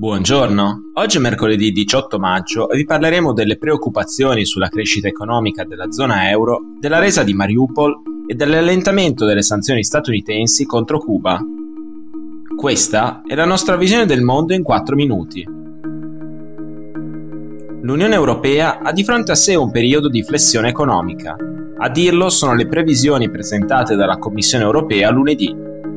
Buongiorno, oggi è mercoledì 18 maggio e vi parleremo delle preoccupazioni sulla crescita economica della zona euro, della resa di Mariupol e dell'allentamento delle sanzioni statunitensi contro Cuba. Questa è la nostra visione del mondo in 4 minuti. L'Unione Europea ha di fronte a sé un periodo di flessione economica. A dirlo sono le previsioni presentate dalla Commissione Europea lunedì.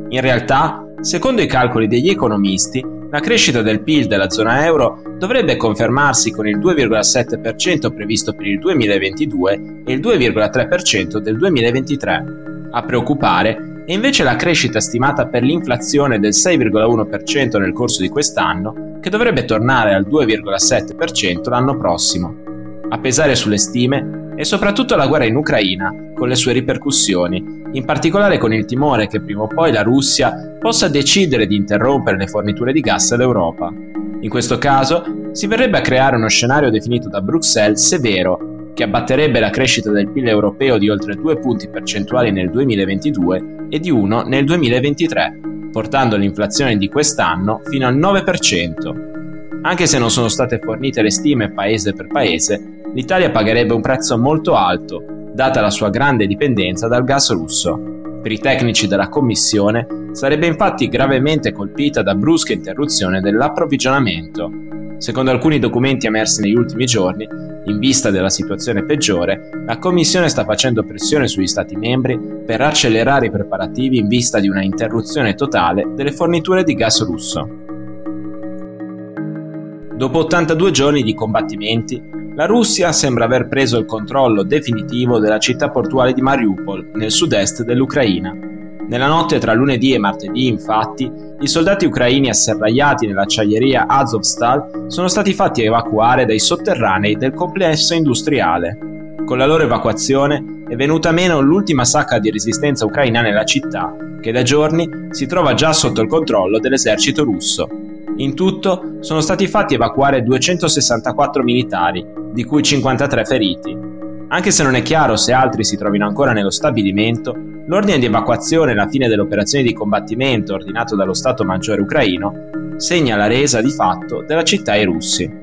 In realtà, secondo i calcoli degli economisti, la crescita del PIL della zona euro dovrebbe confermarsi con il 2,7% previsto per il 2022 e il 2,3% del 2023. A preoccupare è invece la crescita stimata per l'inflazione del 6,1% nel corso di quest'anno, che dovrebbe tornare al 2,7% l'anno prossimo. A pesare sulle stime è soprattutto la guerra in Ucraina, con le sue ripercussioni, in particolare con il timore che prima o poi la Russia possa decidere di interrompere le forniture di gas all'Europa. In questo caso si verrebbe a creare uno scenario definito da Bruxelles severo, che abbatterebbe la crescita del PIL europeo di oltre 2 punti percentuali nel 2022 e di 1 nel 2023, portando l'inflazione di quest'anno fino al 9%. Anche se non sono state fornite le stime paese per paese, l'Italia pagherebbe un prezzo molto alto, data la sua grande dipendenza dal gas russo. Per i tecnici della Commissione sarebbe infatti gravemente colpita da brusca interruzione dell'approvvigionamento. Secondo alcuni documenti emersi negli ultimi giorni, in vista della situazione peggiore, la Commissione sta facendo pressione sugli Stati membri per accelerare i preparativi in vista di una interruzione totale delle forniture di gas russo. Dopo 82 giorni di combattimenti, la Russia sembra aver preso il controllo definitivo della città portuale di Mariupol, nel sud-est dell'Ucraina. Nella notte tra lunedì e martedì, infatti, i soldati ucraini asserragliati nell'acciaieria Azovstal sono stati fatti evacuare dai sotterranei del complesso industriale. Con la loro evacuazione è venuta meno l'ultima sacca di resistenza ucraina nella città, che da giorni si trova già sotto il controllo dell'esercito russo. In tutto sono stati fatti evacuare 264 militari, di cui 53 feriti. Anche se non è chiaro se altri si trovino ancora nello stabilimento, l'ordine di evacuazione e la fine delle operazioni di combattimento ordinato dallo Stato Maggiore ucraino segna la resa di fatto della città ai russi.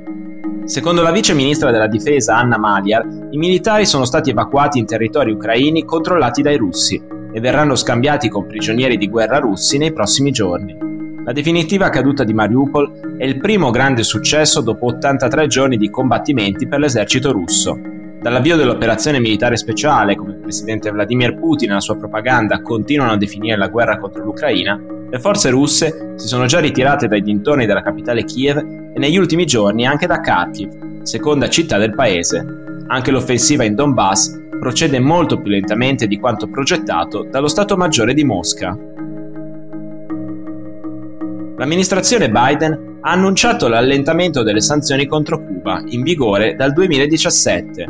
Secondo la vice ministra della difesa Anna Maliar, i militari sono stati evacuati in territori ucraini controllati dai russi e verranno scambiati con prigionieri di guerra russi nei prossimi giorni. La definitiva caduta di Mariupol è il primo grande successo dopo 83 giorni di combattimenti per l'esercito russo. Dall'avvio dell'operazione militare speciale, come il presidente Vladimir Putin e la sua propaganda continuano a definire la guerra contro l'Ucraina, le forze russe si sono già ritirate dai dintorni della capitale Kiev e negli ultimi giorni anche da Kharkiv, seconda città del paese. Anche l'offensiva in Donbass procede molto più lentamente di quanto progettato dallo Stato Maggiore di Mosca l'amministrazione Biden ha annunciato l'allentamento delle sanzioni contro Cuba, in vigore dal 2017.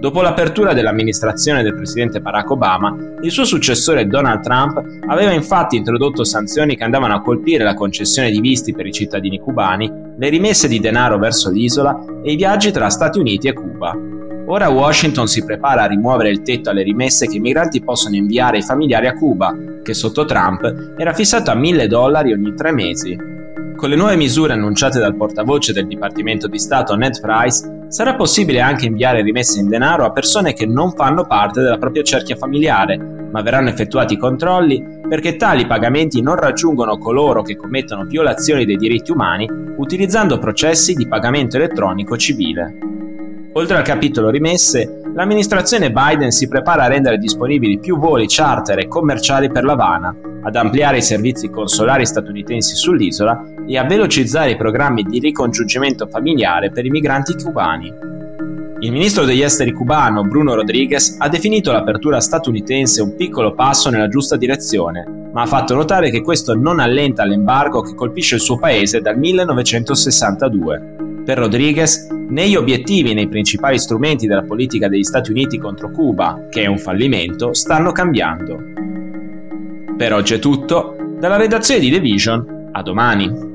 Dopo l'apertura dell'amministrazione del presidente Barack Obama, il suo successore Donald Trump aveva infatti introdotto sanzioni che andavano a colpire la concessione di visti per i cittadini cubani, le rimesse di denaro verso l'isola e i viaggi tra Stati Uniti e Cuba. Ora Washington si prepara a rimuovere il tetto alle rimesse che i migranti possono inviare ai familiari a Cuba, che sotto Trump era fissato a 1000 dollari ogni tre mesi. Con le nuove misure annunciate dal portavoce del Dipartimento di Stato Ned Price, sarà possibile anche inviare rimesse in denaro a persone che non fanno parte della propria cerchia familiare, ma verranno effettuati controlli perché tali pagamenti non raggiungono coloro che commettono violazioni dei diritti umani utilizzando processi di pagamento elettronico civile. Oltre al capitolo rimesse, l'amministrazione Biden si prepara a rendere disponibili più voli charter e commerciali per l'Havana, ad ampliare i servizi consolari statunitensi sull'isola e a velocizzare i programmi di ricongiungimento familiare per i migranti cubani. Il ministro degli esteri cubano Bruno Rodriguez ha definito l'apertura statunitense un piccolo passo nella giusta direzione, ma ha fatto notare che questo non allenta l'embargo che colpisce il suo paese dal 1962. Per Rodriguez, né gli obiettivi né i principali strumenti della politica degli Stati Uniti contro Cuba, che è un fallimento, stanno cambiando. Per oggi è tutto, dalla redazione di The Vision, a domani.